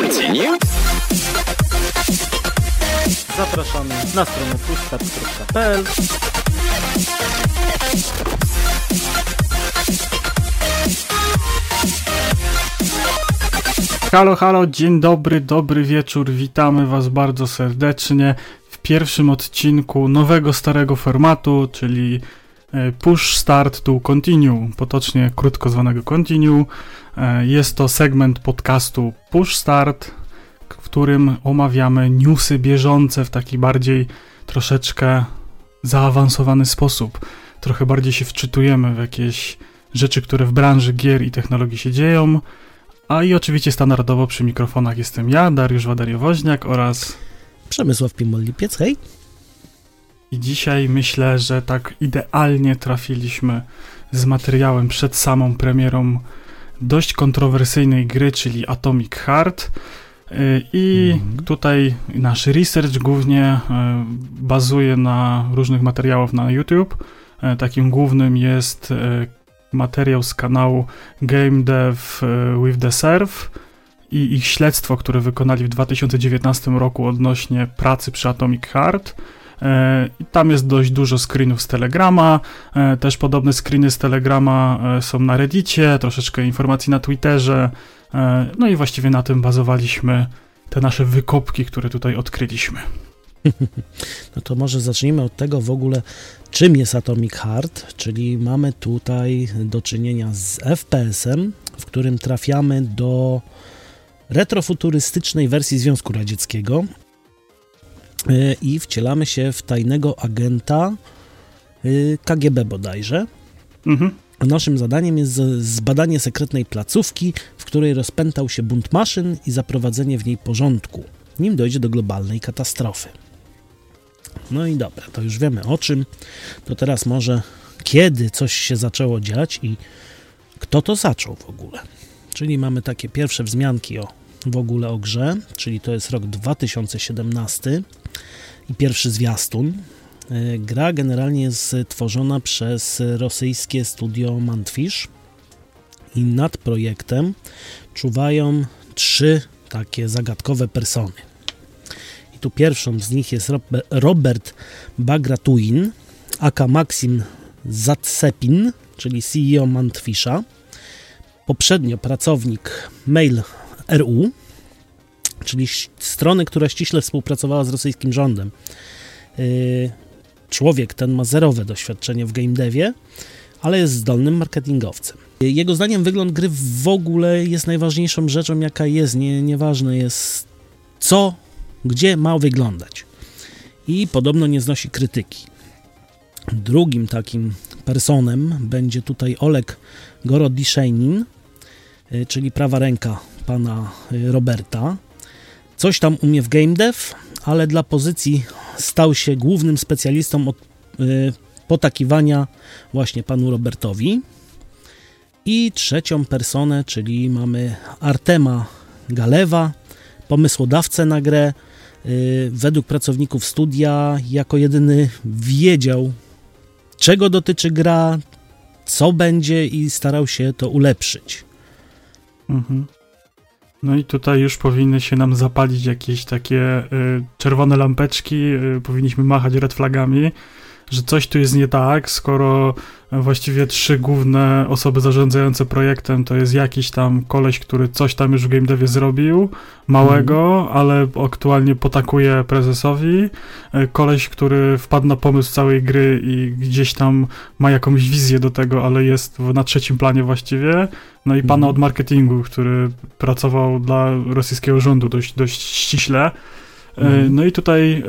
Continue. Zapraszamy na stronę pushstart.pl Halo, halo, dzień dobry, dobry wieczór, witamy Was bardzo serdecznie w pierwszym odcinku nowego, starego formatu, czyli Push Start to Continue, potocznie krótko zwanego Continue. E, Jest to segment podcastu Push Start, w którym omawiamy newsy bieżące w taki bardziej troszeczkę zaawansowany sposób. Trochę bardziej się wczytujemy w jakieś rzeczy, które w branży gier i technologii się dzieją. A i oczywiście standardowo przy mikrofonach jestem ja, Dariusz Wadariowoźniak oraz Przemysław Pimol-Lipiec, hej. I dzisiaj myślę, że tak idealnie trafiliśmy z materiałem przed samą premierą dość kontrowersyjnej gry, czyli Atomic Heart. Yy, I Mhm. tutaj nasz research głównie yy, bazuje na różnych materiałach na YouTube. Yy, Takim głównym jest materiał z kanału Game Dev with the Serve i ich śledztwo, które wykonali w 2019 roku odnośnie pracy przy Atomic Heart. E, Tam jest dość dużo screenów z Telegrama, e, też podobne screeny z Telegrama e, są na Reddicie, troszeczkę informacji na Twitterze, no i właściwie na tym bazowaliśmy te nasze wykopki, które tutaj odkryliśmy. No to może zacznijmy od tego w ogóle, czym jest Atomic Heart, czyli mamy tutaj do czynienia z FPS-em, w którym trafiamy do retrofuturystycznej wersji Związku Radzieckiego i wcielamy się w tajnego agenta yy, KGB bodajże. Mhm. Naszym zadaniem jest zbadanie sekretnej placówki, w której rozpętał się bunt maszyn i zaprowadzenie w niej porządku, nim dojdzie do globalnej katastrofy. No i dobra, to już wiemy o czym. To teraz może kiedy coś się zaczęło dziać i kto to zaczął w ogóle. Czyli mamy takie pierwsze wzmianki o w ogóle o grze, czyli to jest rok 2017 i pierwszy zwiastun. E, Gra generalnie jest tworzona przez rosyjskie studio Mantfish i nad projektem czuwają trzy takie zagadkowe persony. I tu pierwszą z nich jest Rob- Robert Bagratuin, aka Maxim Zatsepin, czyli CEO Mantfisha. Poprzednio pracownik Mail.ru, czyli strony, która ściśle współpracowała z rosyjskim rządem. Yy, człowiek ten ma zerowe doświadczenie w game devie, ale jest zdolnym marketingowcem. Jego zdaniem wygląd gry w ogóle jest najważniejszą rzeczą, jaka jest. Nie, nieważne jest co, gdzie ma wyglądać. I podobno nie znosi krytyki. Drugim takim personem będzie tutaj Oleg Gorodiszenin, y, czyli prawa ręka pana y, Roberta. Coś tam umie w game dev, ale dla pozycji stał się głównym specjalistą od y, potakiwania właśnie panu Robertowi. I trzecią personę, czyli mamy Artema Galewa, pomysłodawcę na grę. Y, według pracowników studia, jako jedyny wiedział, czego dotyczy gra, co będzie i starał się to ulepszyć. Mhm. No i tutaj już powinny się nam zapalić jakieś takie y, czerwone lampeczki, y, powinniśmy machać red flagami, że coś tu jest nie tak, skoro właściwie trzy główne osoby zarządzające projektem to jest jakiś tam koleś, który coś tam już w game devie zrobił, małego, ale aktualnie potakuje prezesowi, y, koleś, który wpadł na pomysł całej gry i gdzieś tam ma jakąś wizję do tego, ale jest na trzecim planie właściwie, no i pana Mhm. od marketingu, który pracował dla rosyjskiego rządu dość, dość ściśle. E, Mhm. No i tutaj e,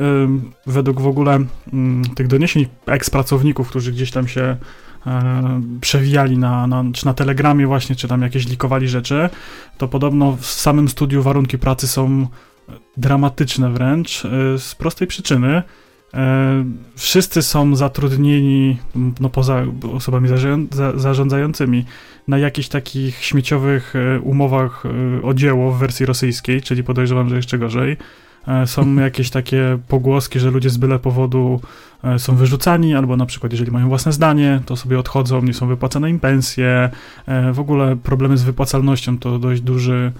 według w ogóle mm, tych doniesień ekspracowników, którzy gdzieś tam się e, przewijali na, na, czy na telegramie właśnie, czy tam jakieś likowali rzeczy, to podobno w samym studiu warunki pracy są dramatyczne wręcz, e, z prostej przyczyny. E, Wszyscy są zatrudnieni, no poza osobami zarząd- za- zarządzającymi, na jakichś takich śmieciowych e, umowach e, o dzieło w wersji rosyjskiej, czyli podejrzewam, że jeszcze gorzej. E, Są jakieś takie pogłoski, że ludzie z byle powodu e, są wyrzucani, albo na przykład jeżeli mają własne zdanie, to sobie odchodzą, nie są wypłacane im pensje. E, W ogóle problemy z wypłacalnością to dość duży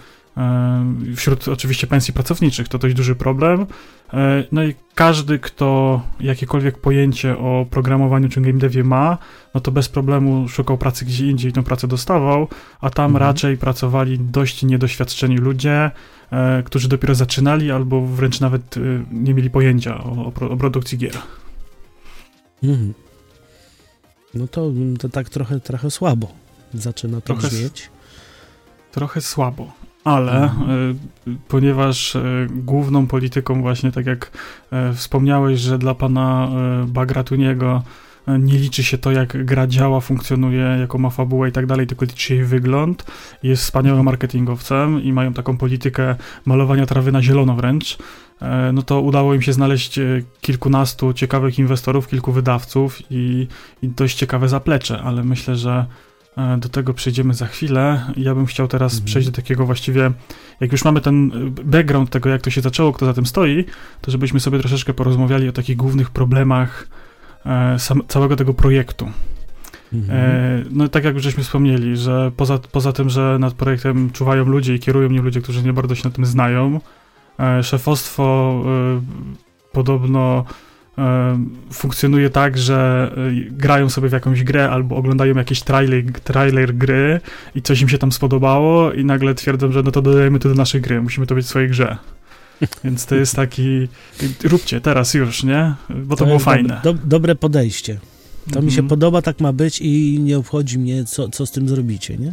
wśród oczywiście pensji pracowniczych to dość duży problem. No i każdy, kto jakiekolwiek pojęcie o programowaniu czy game devie ma, no to bez problemu szukał pracy gdzie indziej i tę pracę dostawał, a tam mhm. raczej pracowali dość niedoświadczeni ludzie, którzy dopiero zaczynali albo wręcz nawet nie mieli pojęcia o, o produkcji gier. Mhm. No to, to tak trochę, trochę słabo zaczyna to trochę, brzmieć. Trochę słabo, ale mhm. y, ponieważ y, główną polityką właśnie, tak jak y, wspomniałeś, że dla pana Bagratuniego nie liczy się to, jak gra działa, funkcjonuje, jaką ma fabułę i tak dalej, tylko liczy się jej wygląd. Jest wspaniałym marketingowcem i mają taką politykę malowania trawy na zielono wręcz. No to udało im się znaleźć kilkunastu ciekawych inwestorów, kilku wydawców i, i dość ciekawe zaplecze, ale myślę, że do tego przejdziemy za chwilę. Ja bym chciał teraz mhm. przejść do takiego właściwie, jak już mamy ten background tego, jak to się zaczęło, kto za tym stoi, to żebyśmy sobie troszeczkę porozmawiali o takich głównych problemach sam, całego tego projektu. Mhm. No tak jak już żeśmy wspomnieli, że poza, poza tym, że nad projektem czuwają ludzie i kierują nim ludzie, którzy nie bardzo się na tym znają, E, szefostwo e, podobno e, funkcjonuje tak, że grają sobie w jakąś grę albo oglądają jakiś trailer, trailer gry i coś im się tam spodobało i nagle twierdzą, że no to dodajemy to do naszej gry, musimy to być w swojej grze. Więc to jest taki, róbcie teraz już, nie? Bo to, to było fajne. Do, dobre podejście. To mhm. mi się mhm. podoba, tak ma być i nie obchodzi mnie, co, co z tym zrobicie, nie?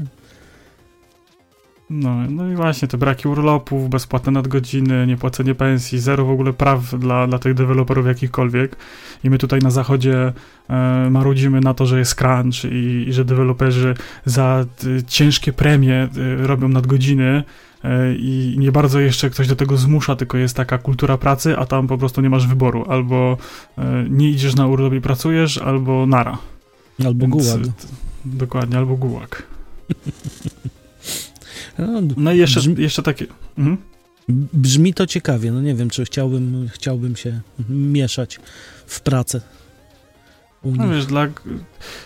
No, no i właśnie te braki urlopów, bezpłatne nadgodziny, niepłacenie pensji, zero w ogóle praw dla, dla tych deweloperów jakichkolwiek. I my tutaj na zachodzie e, marudzimy na to, że jest crunch i, i że deweloperzy za y, ciężkie premie y, robią nadgodziny e, i nie bardzo jeszcze ktoś do tego zmusza, tylko jest taka kultura pracy, a tam po prostu nie masz wyboru. Albo e, nie idziesz na urlop i pracujesz, albo nara. Albo Więc, gułag. Dokładnie, albo gułag. No, no i jeszcze, brzmi, jeszcze takie... Mhm. Brzmi to ciekawie, no nie wiem, czy chciałbym, chciałbym się mieszać w pracę. No wiesz, dla,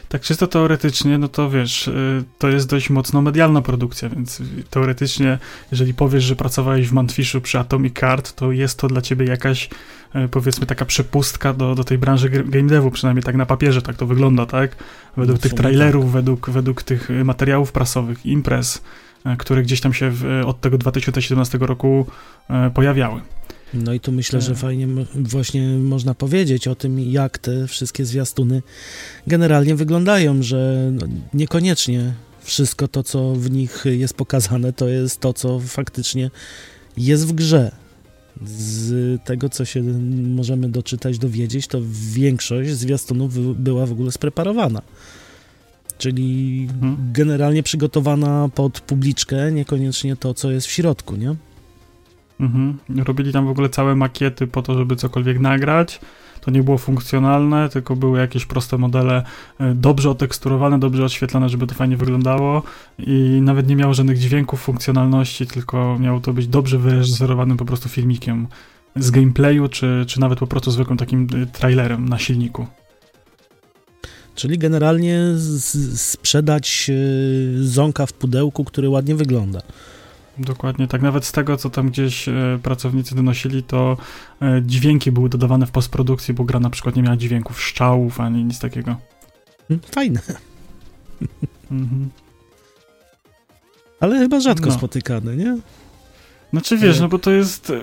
tak czysto teoretycznie, no to wiesz, y, to jest dość mocno medialna produkcja, więc teoretycznie, jeżeli powiesz, że pracowałeś w Mantfishu przy Atomic Card, to jest to dla ciebie jakaś, y, powiedzmy, taka przepustka do, do tej branży game devu, przynajmniej tak na papierze, tak to wygląda, tak? Według no, tych trailerów, tak. według, według tych materiałów prasowych, imprez, które gdzieś tam się w, od tego 2017 roku e, pojawiały. No i tu myślę, że e. fajnie właśnie można powiedzieć o tym, jak te wszystkie zwiastuny generalnie wyglądają, że no, niekoniecznie wszystko to, co w nich jest pokazane, to jest to, co faktycznie jest w grze. Z tego, co się możemy doczytać, dowiedzieć, to większość zwiastunów była w ogóle spreparowana czyli mhm. generalnie przygotowana pod publiczkę, niekoniecznie to, co jest w środku, nie? Mhm. Robili tam w ogóle całe makiety po to, żeby cokolwiek nagrać. To nie było funkcjonalne, tylko były jakieś proste modele e, dobrze oteksturowane, dobrze oświetlone, żeby to fajnie wyglądało i nawet nie miało żadnych dźwięków, funkcjonalności, tylko miało to być dobrze wyreżyserowanym po prostu filmikiem z gameplayu, czy, czy nawet po prostu zwykłym takim e, trailerem na silniku. Czyli generalnie sprzedać e, zonka w pudełku, który ładnie wygląda. Dokładnie, tak nawet z tego, co tam gdzieś e, pracownicy donosili, to e, dźwięki były dodawane w postprodukcji, bo gra na przykład nie miała dźwięków szczałów ani nic takiego. Mm, fajne. Mhm. Ale chyba rzadko no. spotykane, nie? Znaczy wiesz, no bo to jest,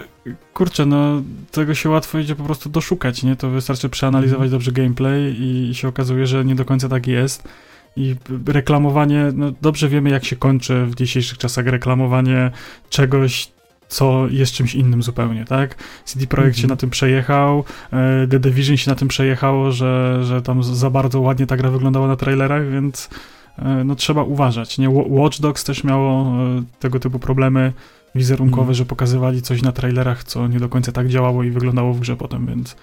kurczę, no tego się łatwo idzie po prostu doszukać, nie? To wystarczy przeanalizować mhm. dobrze gameplay i się okazuje, że nie do końca tak jest. I reklamowanie, no dobrze wiemy jak się kończy w dzisiejszych czasach reklamowanie czegoś, co jest czymś innym zupełnie, tak? CD Projekt się mhm. na tym przejechał, e, The Division się na tym przejechało, że, że tam za bardzo ładnie ta gra wyglądała na trailerach, więc e, no trzeba uważać, nie? Watch Dogs też miało e, tego typu problemy, wizerunkowe, mm. że pokazywali coś na trailerach, co nie do końca tak działało i wyglądało w grze potem, więc...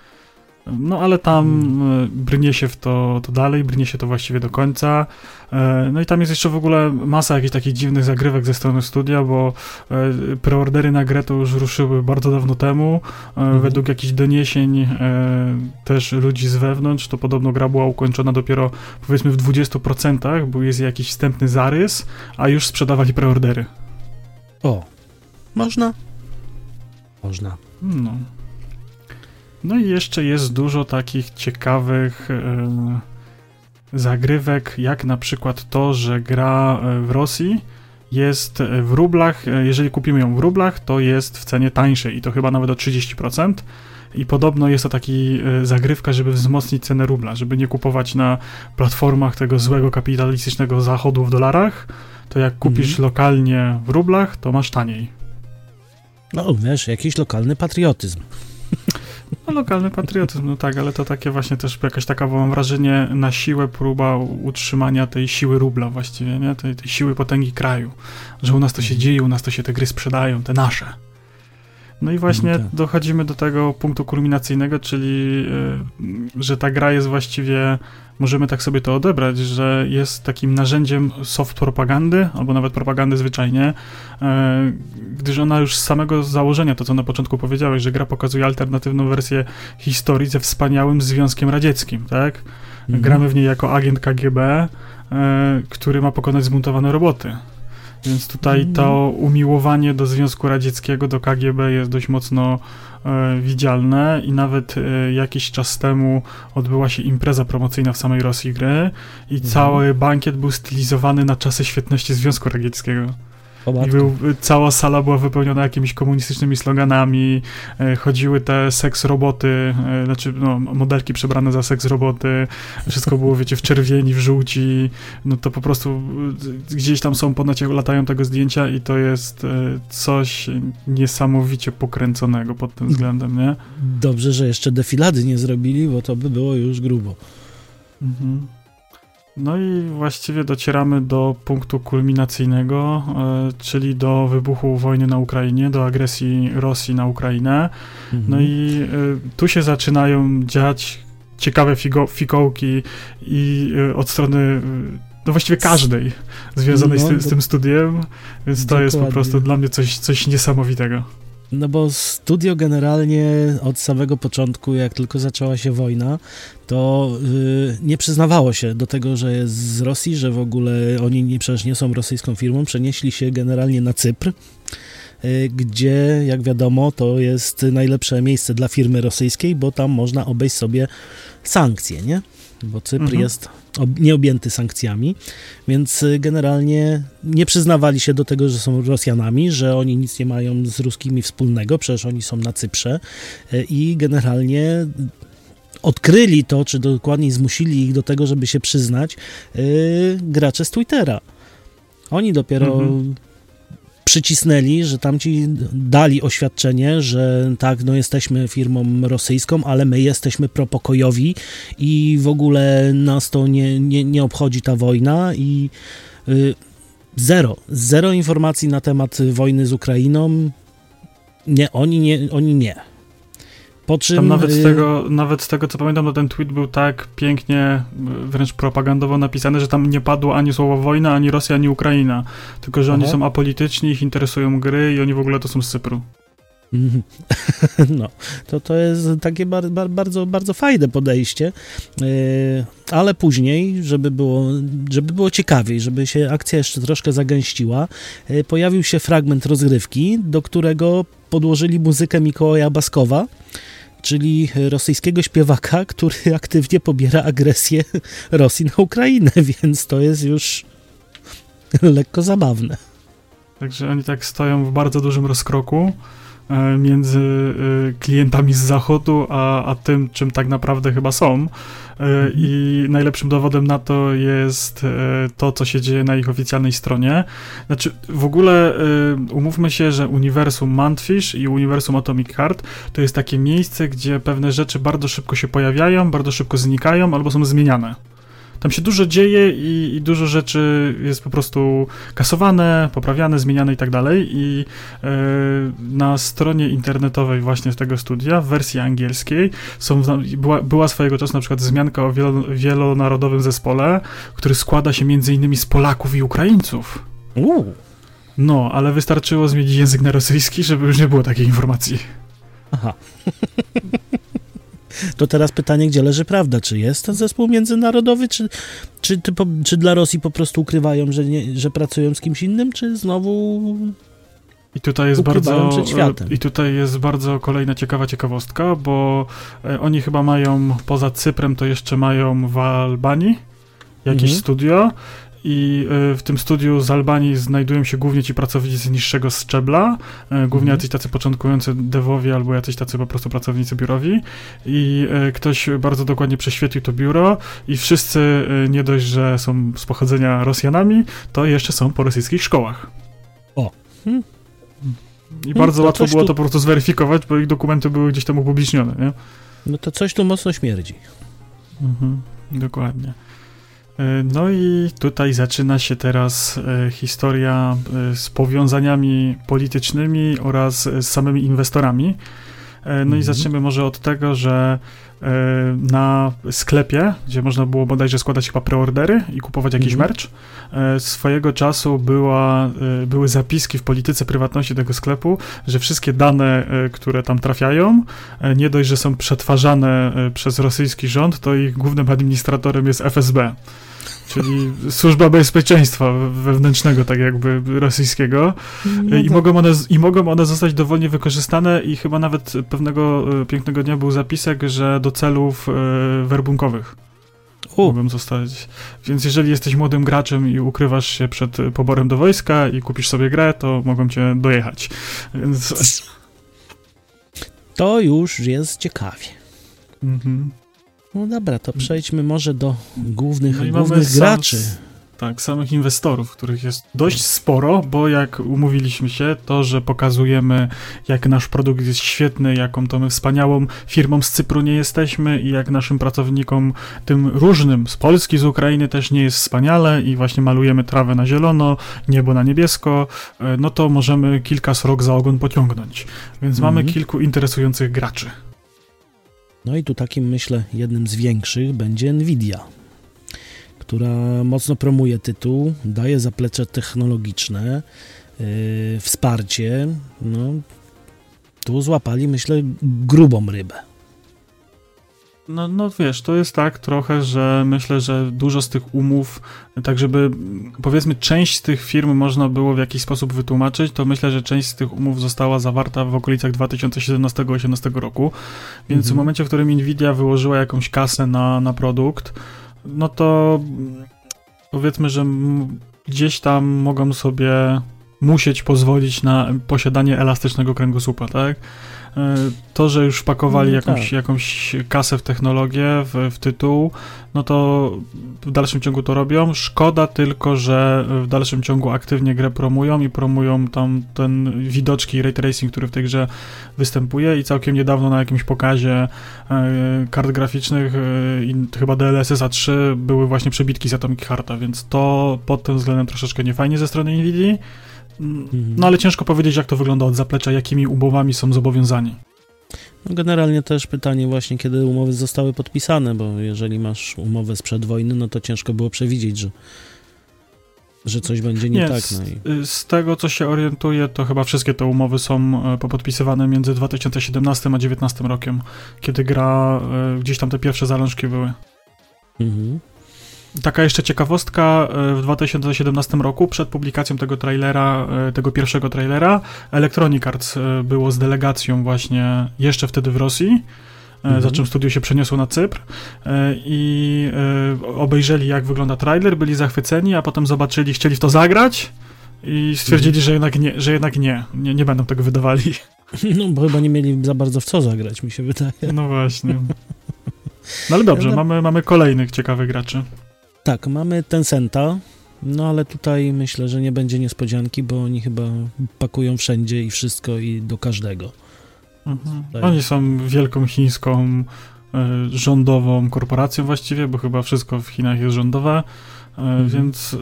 No ale tam mm. brnie się w to, to dalej, brnie się to właściwie do końca. E, no i tam jest jeszcze w ogóle masa jakichś takich dziwnych zagrywek ze strony studia, bo e, preordery na grę to już ruszyły bardzo dawno temu. Mhm. Według jakichś doniesień też ludzi z wewnątrz, to podobno gra była ukończona dopiero powiedzmy w 20%, bo jest jakiś wstępny zarys, a już sprzedawali preordery. O, Można? Można. No. No i jeszcze jest dużo takich ciekawych e, zagrywek, jak na przykład to, że gra e, w Rosji jest e, w rublach, jeżeli kupimy ją w rublach, to jest w cenie tańszej i to chyba nawet o 30%. I podobno jest to taki zagrywka, żeby wzmocnić cenę rubla, żeby nie kupować na platformach tego złego kapitalistycznego zachodu w dolarach, to jak kupisz Mhm. lokalnie w rublach, to masz taniej. No, wiesz, jakiś lokalny patriotyzm. No, lokalny patriotyzm, no tak, ale to takie właśnie też jakaś taka, mam wrażenie, na siłę próba utrzymania tej siły rubla właściwie, nie? Tej, tej siły potęgi kraju. Że u nas to się dzieje, u nas to się te gry sprzedają, te nasze. No i właśnie No tak. dochodzimy do tego punktu kulminacyjnego, czyli y, że ta gra jest właściwie, możemy tak sobie to odebrać, że jest takim narzędziem soft propagandy, albo nawet propagandy zwyczajnie, y, gdyż ona już z samego założenia, to co na początku powiedziałeś, że gra pokazuje alternatywną wersję historii ze wspaniałym Związkiem Radzieckim, tak? Mhm. Gramy w niej jako agent KGB, e, który ma pokonać zbuntowane roboty. Więc tutaj Mhm. to umiłowanie do Związku Radzieckiego, do KGB jest dość mocno e, widzialne i nawet e, jakiś czas temu odbyła się impreza promocyjna w samej Rosji gry i Mhm. cały bankiet był stylizowany na czasy świetności Związku Radzieckiego. I był, cała sala była wypełniona jakimiś komunistycznymi sloganami, e, chodziły te seks roboty, e, znaczy no, modelki przebrane za seks roboty, wszystko było, wiecie, w czerwieni, w żółci, no to po prostu e, gdzieś tam są po necie latają tego zdjęcia i to jest coś niesamowicie pokręconego pod tym względem, nie? Dobrze, że jeszcze defilady nie zrobili, bo to by było już grubo. Mhm. No i właściwie docieramy do punktu kulminacyjnego, e, czyli do wybuchu wojny na Ukrainie, do agresji Rosji na Ukrainę. Mhm. No i y, tu się zaczynają dziać ciekawe figo, fikołki i y, od strony no właściwie każdej związanej z, No, tym, z tym studiem, więc to jest po prostu dla mnie coś, coś niesamowitego. No bo studio generalnie od samego początku, jak tylko zaczęła się wojna, to y, nie przyznawało się do tego, że jest z Rosji, że w ogóle oni nie, przecież nie są rosyjską firmą, przenieśli się generalnie na Cypr, y, gdzie, jak wiadomo, to jest najlepsze miejsce dla firmy rosyjskiej, bo tam można obejść sobie sankcje, nie? Bo Cypr Mhm. jest ob- nieobjęty sankcjami, więc y, generalnie nie przyznawali się do tego, że są Rosjanami, że oni nic nie mają z ruskimi wspólnego, przecież oni są na Cyprze y, i generalnie odkryli to, czy dokładniej zmusili ich do tego, żeby się przyznać, y, gracze z Twittera. Oni dopiero Mhm. Przycisnęli, że tamci dali oświadczenie, że tak, no jesteśmy firmą rosyjską, ale my jesteśmy propokojowi i w ogóle nas to nie, nie, nie obchodzi ta wojna i y, zero, zero informacji na temat wojny z Ukrainą. Nie, oni nie, oni nie. Po czym Tam nawet z, y, tego, nawet z tego, co pamiętam, no ten tweet był tak pięknie, y, wręcz propagandowo napisany, że tam nie padło ani słowo wojna, ani Rosja, ani Ukraina. Tylko, że oni Aha. są apolityczni, ich interesują gry i oni w ogóle to są z Cypru. Mhm. No, to, to jest takie bar, bar, bardzo, bardzo fajne podejście, yy, ale później, żeby było, żeby było ciekawiej, żeby się akcja jeszcze troszkę zagęściła, yy, pojawił się fragment rozgrywki, do którego podłożyli muzykę Mikołaja Baskowa, czyli rosyjskiego śpiewaka, który aktywnie pobiera agresję Rosji na Ukrainę, więc to jest już lekko zabawne. Także oni tak stoją w bardzo dużym rozkroku e, między e, klientami z zachodu, a, a tym, czym tak naprawdę chyba są. E, I najlepszym dowodem na to jest e, to, co się dzieje na ich oficjalnej stronie. Znaczy, w ogóle e, umówmy się, że uniwersum Mantfish i uniwersum Atomic Heart to jest takie miejsce, gdzie pewne rzeczy bardzo szybko się pojawiają, bardzo szybko znikają albo są zmieniane. Tam się dużo dzieje i, i dużo rzeczy jest po prostu kasowane, poprawiane, zmieniane i tak dalej. I e, na stronie internetowej właśnie z tego studia, w wersji angielskiej, są, była, była swojego czasu na przykład wzmianka o wielo, wielonarodowym zespole, który składa się między innymi z Polaków i Ukraińców. Uuu. No, ale wystarczyło zmienić język na rosyjski, żeby już nie było takiej informacji. Aha. To teraz pytanie, gdzie leży prawda? Czy jest ten zespół międzynarodowy, czy, czy, czy dla Rosji po prostu ukrywają, że, nie, że pracują z kimś innym, czy znowu I tutaj jest Ukrywają bardzo przed światem. i tutaj jest bardzo kolejna ciekawa ciekawostka, bo e, oni chyba mają poza Cyprem to jeszcze mają w Albanii jakieś Mhm. studio i e, w tym studiu z Albanii znajdują się głównie ci pracownicy niższego szczebla, e, głównie Mhm. jacyś tacy początkujący devowi albo jacyś tacy po prostu pracownicy biurowi i e, ktoś bardzo dokładnie prześwietlił to biuro i wszyscy nie dość, że są z pochodzenia Rosjanami, to jeszcze są po rosyjskich szkołach. O. Hmm. I bardzo to łatwo było tu- to po prostu zweryfikować, bo ich dokumenty były gdzieś tam upublicznione, nie? No to coś tu mocno śmierdzi. Mhm, dokładnie. E, No i tutaj zaczyna się teraz e, historia e, z powiązaniami politycznymi oraz z samymi inwestorami. E, No i Mhm. zaczniemy może od tego, że e, na sklepie, gdzie można było bodajże składać chyba preordery i kupować jakiś Mhm. merch, e, swojego czasu była, były zapiski w polityce prywatności tego sklepu, że wszystkie dane, które tam trafiają, nie dość, że są przetwarzane przez rosyjski rząd, to ich głównym administratorem jest FSB. Czyli Służba Bezpieczeństwa Wewnętrznego, tak jakby rosyjskiego. No I, to- mogą one, I mogą one zostać dowolnie wykorzystane i chyba nawet pewnego e, pięknego dnia był zapisek, że do celów e, werbunkowych U, mogą zostać. Więc jeżeli jesteś młodym graczem i ukrywasz się przed e, poborem do wojska i kupisz sobie grę, to mogą cię dojechać. Więc... to już jest ciekawie. Mhm. No dobra, to przejdźmy może do głównych, No głównych sam- graczy. Tak, samych inwestorów, których jest dość sporo, bo jak umówiliśmy się, to, że pokazujemy, jak nasz produkt jest świetny, jaką to my wspaniałą firmą z Cypru nie jesteśmy i jak naszym pracownikom, tym różnym, z Polski, z Ukrainy też nie jest wspaniale i właśnie malujemy trawę na zielono, niebo na niebiesko, e, no to możemy kilka srok za ogon pociągnąć. Więc Mhm. mamy kilku interesujących graczy. No i tu takim, myślę, jednym z większych będzie Nvidia, która mocno promuje tytuł, daje zaplecze technologiczne, yy, wsparcie. No, tu złapali, myślę, grubą rybę. No, no wiesz, to jest tak trochę, że myślę, że dużo z tych umów, tak żeby powiedzmy część z tych firm można było w jakiś sposób wytłumaczyć, to myślę, że część z tych umów została zawarta w okolicach 2017-2018 roku, więc Mhm. w momencie, w którym Nvidia wyłożyła jakąś kasę na, na produkt, no to powiedzmy, że gdzieś tam mogą sobie musieć pozwolić na posiadanie elastycznego kręgosłupa, tak? E, To, że już wpakowali No jakąś, tak. jakąś kasę w technologię, w, w tytuł, no to w dalszym ciągu to robią. Szkoda tylko, że w dalszym ciągu aktywnie grę promują i promują tam ten widoczki ray tracing, który w tej grze występuje i całkiem niedawno na jakimś pokazie e, kart graficznych e, i chyba DLSS A3 były właśnie przebitki z Atomic Hearta, więc to pod tym względem troszeczkę niefajnie ze strony Nvidia. Mhm. No ale ciężko powiedzieć, jak to wygląda od zaplecza, jakimi umowami są zobowiązani. No, generalnie też pytanie właśnie, kiedy umowy zostały podpisane, bo jeżeli masz umowę sprzed wojny, no to ciężko było przewidzieć, że, że coś będzie nie, tak. z, No i... z tego, co się orientuję, to chyba wszystkie te umowy są e, popodpisywane między 2017 a 2019 rokiem, kiedy gra, e, gdzieś tam te pierwsze zalążki były. Mhm. Taka jeszcze ciekawostka, e, w 2017 roku, przed publikacją tego trailera, e, tego pierwszego trailera, Electronic Arts e, było z delegacją właśnie jeszcze wtedy w Rosji, Mhm. za czym studio się przeniosło na Cypr i obejrzeli jak wygląda trailer, byli zachwyceni, a potem zobaczyli, chcieli w to zagrać i stwierdzili, Mhm. że jednak nie, że jednak nie, nie, nie będą tego wydawali. No bo chyba nie mieli za bardzo w co zagrać, mi się wydaje. No właśnie. No ale dobrze, mamy, mamy kolejnych ciekawych graczy. Tak, mamy Tencenta, no ale tutaj myślę, że nie będzie niespodzianki, bo oni chyba pakują wszędzie i wszystko i do każdego. Mhm. Oni są wielką chińską e, rządową korporacją właściwie, bo chyba wszystko w Chinach jest rządowe, Mhm. więc e,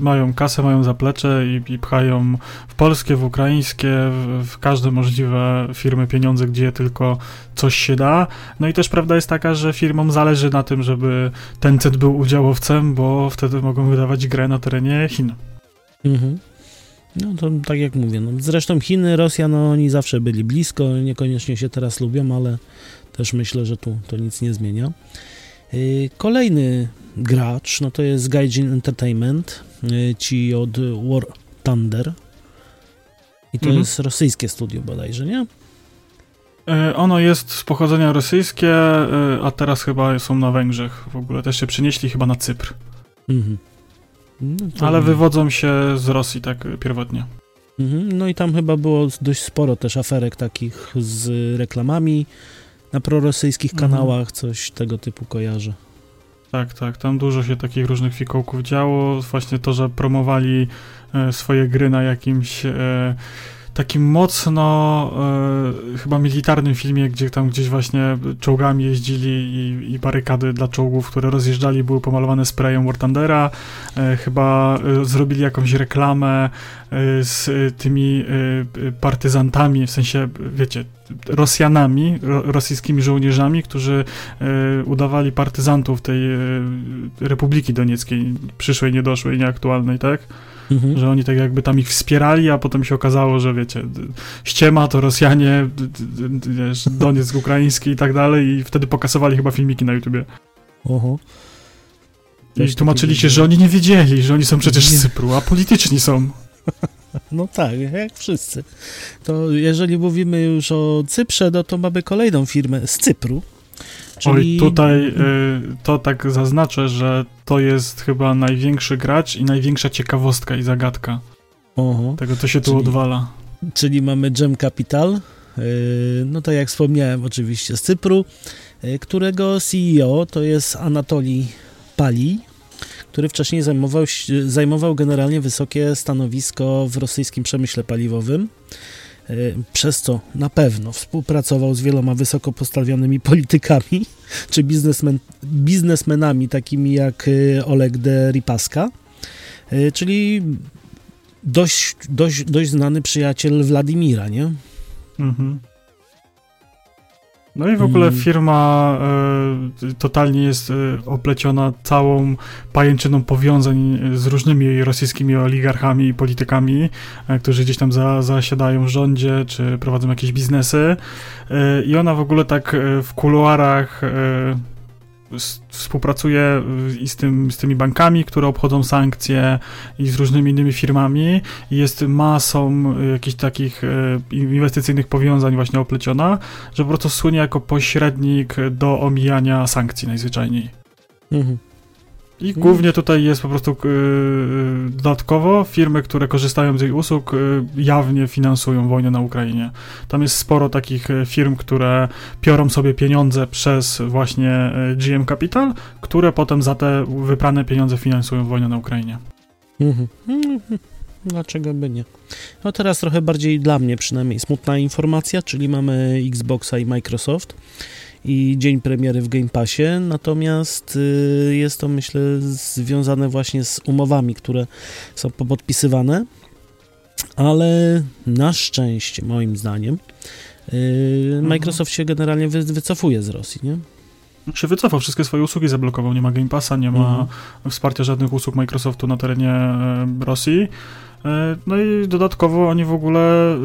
mają kasę, mają zaplecze i, i pchają w polskie, w ukraińskie, w, w każde możliwe firmy pieniądze, gdzie tylko coś się da. No i też prawda jest taka, że firmom zależy na tym, żeby Tencent był udziałowcem, bo wtedy mogą wydawać grę na terenie Chin. Mhm. No to tak jak mówię, no, zresztą Chiny, Rosja, no oni zawsze byli blisko, niekoniecznie się teraz lubią, ale też myślę, że tu to nic nie zmienia. Yy, Kolejny gracz, no to jest Gaijin Entertainment, yy, ci od War Thunder. I to Mhm. jest rosyjskie studio bodajże, nie? E, Ono jest z pochodzenia rosyjskie, e, a teraz chyba są na Węgrzech. W ogóle też się przenieśli chyba na Cypr. Mhm. No, Ale wywodzą się z Rosji tak pierwotnie. Mhm. No i tam chyba było dość sporo też aferek takich z reklamami na prorosyjskich Mhm. kanałach, coś tego typu kojarzę. Tak, tak. Tam dużo się takich różnych fikołków działo. Właśnie to, że promowali e, swoje gry na jakimś e, takim mocno e, chyba militarnym filmie, gdzie tam gdzieś właśnie czołgami jeździli i, i barykady dla czołgów, które rozjeżdżali, były pomalowane sprayem War. E, chyba e, zrobili jakąś reklamę e, z e, tymi e, partyzantami, w sensie, wiecie, Rosjanami, ro, rosyjskimi żołnierzami, którzy udawali partyzantów tej Republiki Donieckiej, przyszłej, niedoszłej, nieaktualnej, tak? Mhm. Że oni tak jakby tam ich wspierali, a potem się okazało, że wiecie, ściema to Rosjanie, wiesz, Donieck ukraiński i tak dalej i wtedy pokasowali chyba filmiki na YouTubie. Oho. I tłumaczyli się, że oni nie wiedzieli, że oni są przecież z Cypru, a polityczni są. No tak, jak wszyscy. To jeżeli mówimy już o Cyprze, no to mamy kolejną firmę z Cypru. Oj, tutaj y, to tak zaznaczę, że to jest chyba największy gracz i największa ciekawostka i zagadka Oho. tego, co się tu Czyli- odwala. czyli mamy Gem Capital, yy, no tak jak wspomniałem oczywiście z Cypru, yy, którego CEO to jest Anatolij Pali, który wcześniej zajmował, zajmował generalnie wysokie stanowisko w rosyjskim przemyśle paliwowym, przez co na pewno współpracował z wieloma wysoko postawionymi politykami czy biznesmen, biznesmenami takimi jak yy, Oleg de Ripaska, yy, czyli dość, dość, dość znany przyjaciel Władimira, nie? Mhm. No i w ogóle Mm. firma e, totalnie jest e, opleciona całą pajęczyną powiązań z różnymi rosyjskimi oligarchami i politykami, e, którzy gdzieś tam za, zasiadają w rządzie, czy prowadzą jakieś biznesy. E, I ona w ogóle tak e, w kuluarach e, współpracuje e, i z, tym, z tymi bankami, które obchodzą sankcje i z różnymi innymi firmami i jest masą y, jakichś takich y, inwestycyjnych powiązań właśnie opleciona, że po prostu słynie jako pośrednik do omijania sankcji najzwyczajniej. Mhm. I głównie tutaj jest po prostu y, y, dodatkowo firmy, które korzystają z jej usług, y, jawnie finansują wojnę na Ukrainie. Tam jest sporo takich y, firm, które piorą sobie pieniądze przez właśnie y, GM Capital, które potem za te wyprane pieniądze finansują wojnę na Ukrainie. Mhm. Dlaczego by nie? No teraz trochę bardziej dla mnie przynajmniej smutna informacja, czyli mamy Xboxa i Microsoft i dzień premiery w Game Passie, natomiast y, jest to myślę związane właśnie z umowami, które są podpisywane, ale na szczęście moim zdaniem y, Microsoft się generalnie wy, wycofuje z Rosji, nie? się wycofał, wszystkie swoje usługi zablokował. Nie ma Game Passa, nie ma Mhm. wsparcia żadnych usług Microsoftu na terenie e, Rosji. E, No i dodatkowo oni w ogóle e,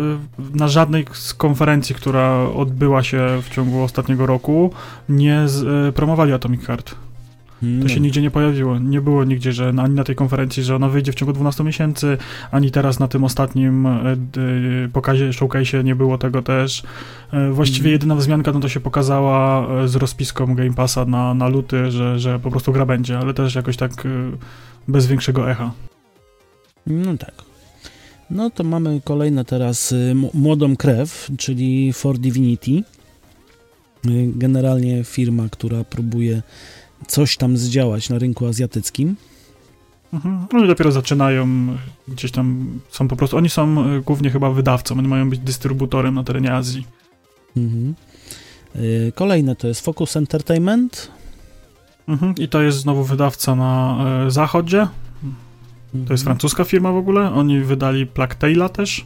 na żadnej z konferencji, która odbyła się w ciągu ostatniego roku, nie e, promowali Atomic Heart. To się nigdzie nie pojawiło. Nie było nigdzie, że ani na tej konferencji, że ona wyjdzie w ciągu 12 miesięcy, ani teraz na tym ostatnim pokazie, showcase'ie nie było tego też. Właściwie Mhm. jedyna wzmianka no to się pokazała z rozpiską Game Passa na, na luty, że, że po prostu gra będzie, ale też jakoś tak bez większego echa. No tak. No to mamy kolejne teraz y, młodą krew, czyli For Divinity. Y, Generalnie firma, która próbuje coś tam zdziałać na rynku azjatyckim. Mhm. Oni dopiero zaczynają, gdzieś tam są po prostu, oni są e, głównie chyba wydawcą, oni mają być dystrybutorem na terenie Azji. Mhm. Y, Kolejne to jest Focus Entertainment. Mhm. I to jest znowu wydawca na zachodzie, To jest francuska firma w ogóle. Oni wydali Plague Tale'a też.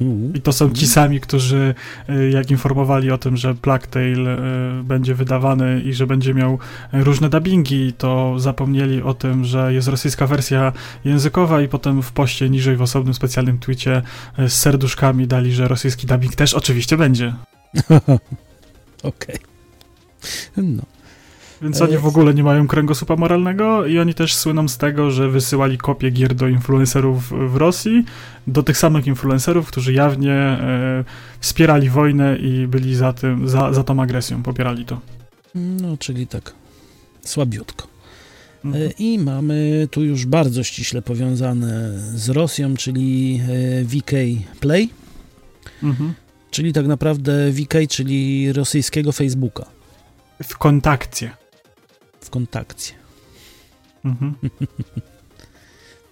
Mhm. I to są ci sami, którzy y, jak informowali o tym, że Plague Tale y, będzie wydawany i że będzie miał y, różne dubbingi, to zapomnieli o tym, że jest rosyjska wersja językowa i potem w poście niżej w osobnym specjalnym twicie z serduszkami dali, że rosyjski dubbing też oczywiście będzie. Okej. No. Więc oni w ogóle nie mają kręgosłupa moralnego i oni też słyną z tego, że wysyłali kopie gier do influencerów w Rosji, do tych samych influencerów, którzy jawnie e, wspierali wojnę i byli za, tym, za, za tą agresją, popierali to. No, czyli tak słabiutko. Mhm. I mamy tu już bardzo ściśle powiązane z Rosją, czyli VK Play, mhm. czyli tak naprawdę VK, czyli rosyjskiego Facebooka. W kontakcie. W kontakcie. Mhm.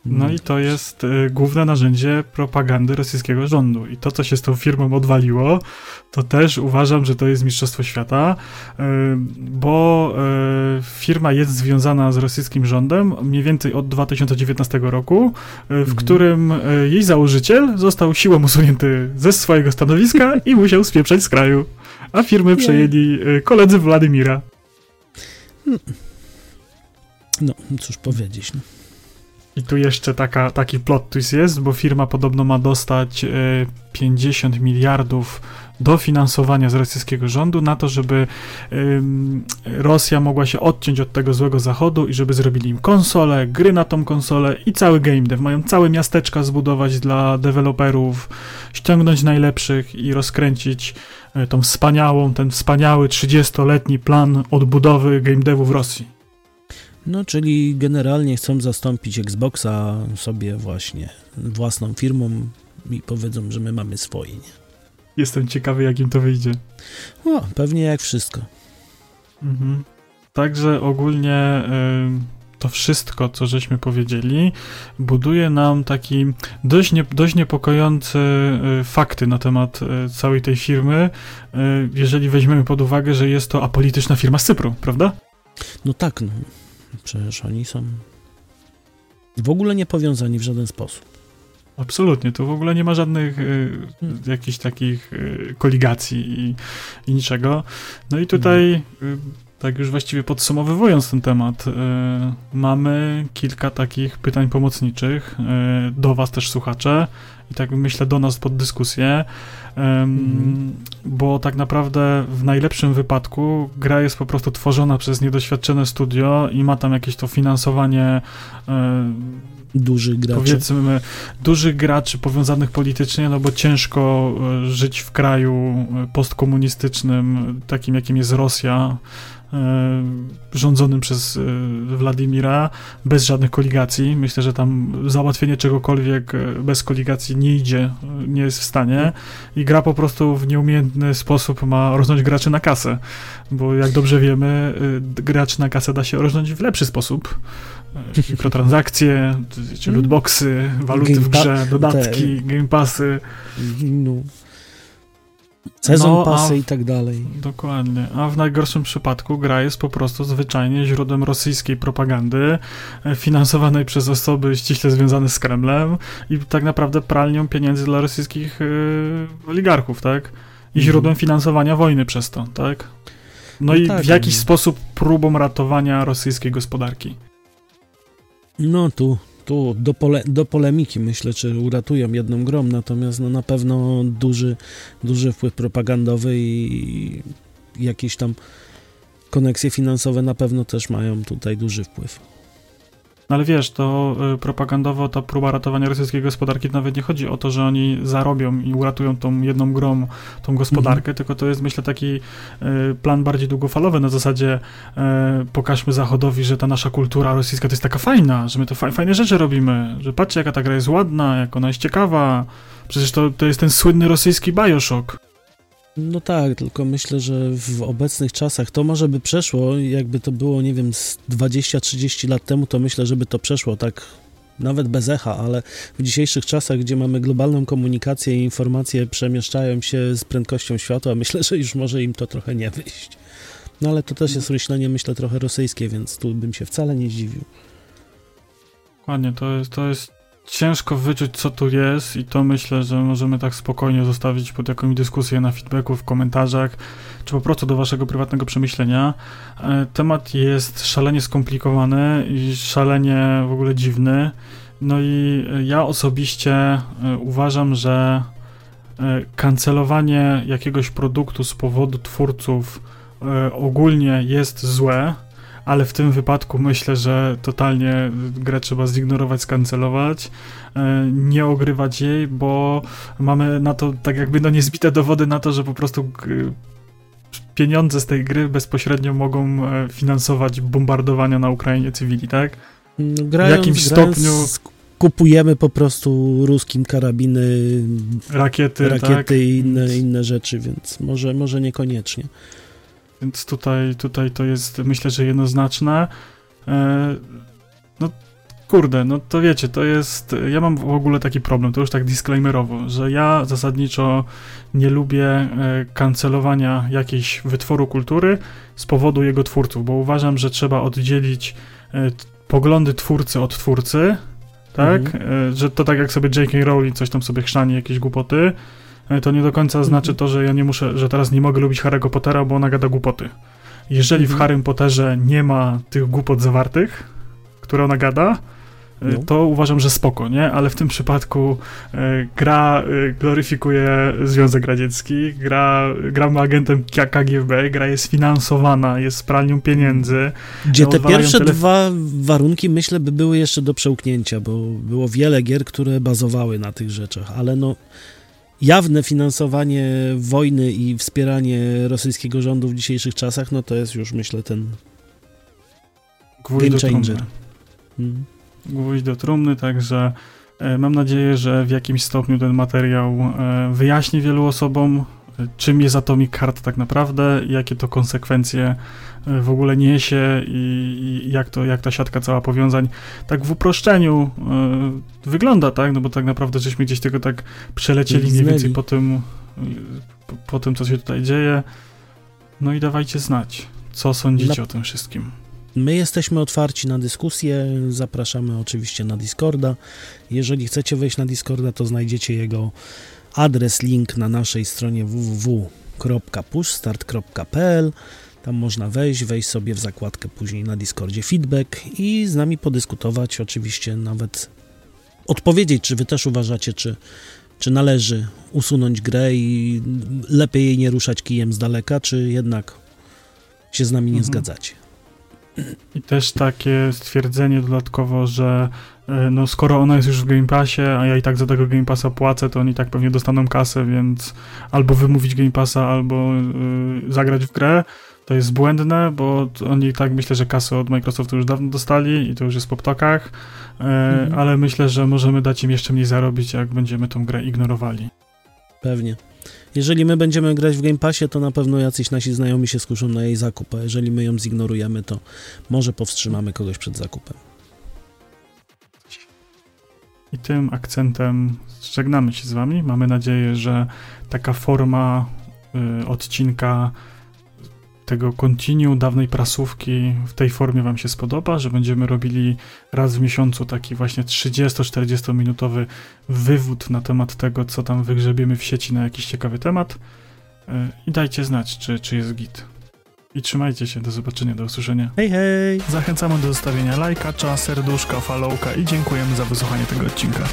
No i to jest y, główne narzędzie propagandy rosyjskiego rządu. I to, co się z tą firmą odwaliło, to też uważam, że to jest Mistrzostwo Świata, y, bo y, firma jest związana z rosyjskim rządem mniej więcej od 2019 roku, w mhm. którym jej założyciel został siłą usunięty ze swojego stanowiska i musiał spieprzać z kraju. A firmy przejęli koledzy Władimira. No, cóż powiedzieć. No. I tu jeszcze taka, taki plot twist jest, bo firma podobno ma dostać 50 e, miliardów dofinansowania z rosyjskiego rządu na to, żeby Rosja mogła się odciąć od tego złego zachodu i żeby zrobili im konsolę, gry na tą konsolę i cały game dev. Mają całe miasteczka zbudować dla deweloperów, ściągnąć najlepszych i rozkręcić e, tą wspaniałą, ten wspaniały 30-letni plan odbudowy game devu w Rosji. No, czyli generalnie chcą zastąpić Xboxa sobie właśnie własną firmą i powiedzą, że my mamy swoje. Nie? Jestem ciekawy, jak im to wyjdzie. O, pewnie jak wszystko. Mhm. Także ogólnie y, to wszystko, co żeśmy powiedzieli, buduje nam taki dość, nie, dość niepokojący y, fakty na temat y, całej tej firmy, jeżeli weźmiemy pod uwagę, że jest to apolityczna firma z Cypru, prawda? No tak, no. Przecież oni są w ogóle nie powiązani w żaden sposób. Absolutnie, tu w ogóle nie ma żadnych y, hmm. jakichś takich y, koligacji i, i, niczego. No i tutaj, y, tak już właściwie podsumowując ten temat, y, mamy kilka takich pytań pomocniczych y, do Was też, słuchacze, i tak myślę do nas pod dyskusję, mhm. Bo tak naprawdę w najlepszym wypadku gra jest po prostu tworzona przez niedoświadczone studio i ma tam jakieś to finansowanie dużych graczy. Powiedzmy, dużych graczy powiązanych politycznie, no bo ciężko e, żyć w kraju e, postkomunistycznym, takim jakim jest Rosja, rządzonym przez e, Władimira bez żadnych koligacji. Myślę, że tam załatwienie czegokolwiek e, bez koligacji nie idzie, nie jest w stanie i gra po prostu w nieumiejętny sposób ma roznąć graczy na kasę, bo jak dobrze wiemy, graczy na kasę da się roznąć w lepszy sposób. Mikrotransakcje, mm. lootboxy, waluty w grze, dodatki, game passy. No. Sezon no, pasy i tak dalej. Dokładnie. A w najgorszym przypadku gra jest po prostu zwyczajnie źródłem rosyjskiej propagandy, e, finansowanej przez osoby ściśle związane z Kremlem i tak naprawdę pralnią pieniędzy dla rosyjskich yy, oligarchów, tak? I mhm. źródłem finansowania wojny przez to, tak? No, no i tak, w jakiś no. sposób próbą ratowania rosyjskiej gospodarki. No tu tu do, pole, do polemiki myślę, czy uratują jedną grą, natomiast no, na pewno duży, duży wpływ propagandowy i jakieś tam koneksje finansowe na pewno też mają tutaj duży wpływ. No ale wiesz, to y, propagandowo ta próba ratowania rosyjskiej gospodarki nawet nie chodzi o to, że oni zarobią i uratują tą jedną grą tą gospodarkę, mhm. tylko to jest myślę taki y, plan bardziej długofalowy na zasadzie y, pokażmy Zachodowi, że ta nasza kultura rosyjska to jest taka fajna, że my to fajne rzeczy robimy, że patrzcie jaka ta gra jest ładna, jak ona jest ciekawa, przecież to, to jest ten słynny rosyjski Bioshock. No tak, tylko myślę, że w obecnych czasach to może by przeszło, jakby to było, nie wiem, z 20-30 lat temu, to myślę, żeby to przeszło tak nawet bez echa, ale w dzisiejszych czasach, gdzie mamy globalną komunikację i informacje przemieszczają się z prędkością światła, myślę, że już może im to trochę nie wyjść. No ale to też jest myślenie, myślę, trochę rosyjskie, więc tu bym się wcale nie zdziwił. Dokładnie, to jest, to jest ciężko wyczuć, co tu jest, i to myślę, że możemy tak spokojnie zostawić pod jakąś dyskusję na feedbacku, w komentarzach, czy po prostu do waszego prywatnego przemyślenia. E, temat jest szalenie skomplikowany i szalenie w ogóle dziwny. No i ja osobiście e, uważam, że e, kancelowanie jakiegoś produktu z powodu twórców ogólnie jest złe ale w tym wypadku myślę, że totalnie grę trzeba zignorować, skancelować, e, nie ogrywać jej, bo mamy na to tak jakby no niezbite dowody na to, że po prostu pieniądze z tej gry bezpośrednio mogą e, finansować bombardowania na Ukrainie cywili, tak? No, grając, w jakimś grając, stopniu kupujemy po prostu ruskim karabiny, rakiety, rakiety tak? i inne, inne rzeczy, więc może, może niekoniecznie. Więc tutaj, tutaj to jest myślę, że jednoznaczne. E, no kurde, no to wiecie, to jest. Ja mam w ogóle taki problem, to już tak disclaimerowo, że ja zasadniczo nie lubię e, kancelowania jakiejś wytworu kultury z powodu jego twórców, bo uważam, że trzeba oddzielić e, poglądy twórcy od twórcy, tak? Mhm. Że to tak jak sobie J.K. Rowling coś tam sobie chrzani, jakieś głupoty, to nie do końca znaczy to, że ja nie muszę, że teraz nie mogę lubić Harry'ego Pottera, bo ona gada głupoty. Jeżeli w mhm. Harrym Potterze nie ma tych głupot zawartych, które ona gada, no. to uważam, że spoko, nie? Ale w tym przypadku e, gra e, gloryfikuje Związek Radziecki, gra, gramy agentem KGB, gra jest finansowana, jest pralnią pieniędzy. Gdzie te pierwsze tele... dwa warunki, myślę, by były jeszcze do przełknięcia, bo było wiele gier, które bazowały na tych rzeczach, ale no jawne finansowanie wojny i wspieranie rosyjskiego rządu w dzisiejszych czasach, no to jest już, myślę, ten Gwóźdź game changer. Hmm. Gwóźdź do trumny, także e, mam nadzieję, że w jakimś stopniu ten materiał e, wyjaśni wielu osobom, czym jest Atomic Heart tak naprawdę, jakie to konsekwencje w ogóle niesie i, i, jak, to, jak ta siatka cała powiązań tak w uproszczeniu y, wygląda, tak? No bo tak naprawdę żeśmy gdzieś tego tak przelecieli mniej więcej po tym, po, po, tym, co się tutaj dzieje. No i dawajcie znać, co sądzicie Na... o tym wszystkim. My jesteśmy otwarci na dyskusję, zapraszamy oczywiście na Discorda. Jeżeli chcecie wejść na Discorda, to znajdziecie jego adres, link na naszej stronie www.pushstart.pl. Tam można wejść, wejść sobie w zakładkę później na Discordzie feedback i z nami podyskutować, oczywiście nawet odpowiedzieć, czy wy też uważacie, czy, czy należy usunąć grę i lepiej jej nie ruszać kijem z daleka, czy jednak się z nami nie mhm. zgadzacie. I też takie stwierdzenie dodatkowo, że no skoro ona jest już w Game Passie, a ja i tak za tego Game Passa płacę, to oni tak pewnie dostaną kasę, więc albo wymówić Game Passa, albo y, zagrać w grę, to jest błędne, bo oni tak myślę, że kasę od Microsoftu już dawno dostali i to już jest po ptokach, e, mhm. ale myślę, że możemy dać im jeszcze mniej zarobić, jak będziemy tą grę ignorowali. Pewnie. Jeżeli my będziemy grać w Game Passie, to na pewno jacyś nasi znajomi się skuszą na jej zakup, a jeżeli my ją zignorujemy, to może powstrzymamy kogoś przed zakupem. I tym akcentem żegnamy się z Wami. Mamy nadzieję, że taka forma y, odcinka tego continuum dawnej prasówki w tej formie Wam się spodoba, że będziemy robili raz w miesiącu taki właśnie 30-40 minutowy wywód na temat tego, co tam wygrzebiemy w sieci na jakiś ciekawy temat. E, I dajcie znać, czy, czy jest git. I trzymajcie się, do zobaczenia, do usłyszenia. Hej, hej! Zachęcamy do zostawienia lajka, serduszka, followka i dziękujemy za wysłuchanie tego odcinka.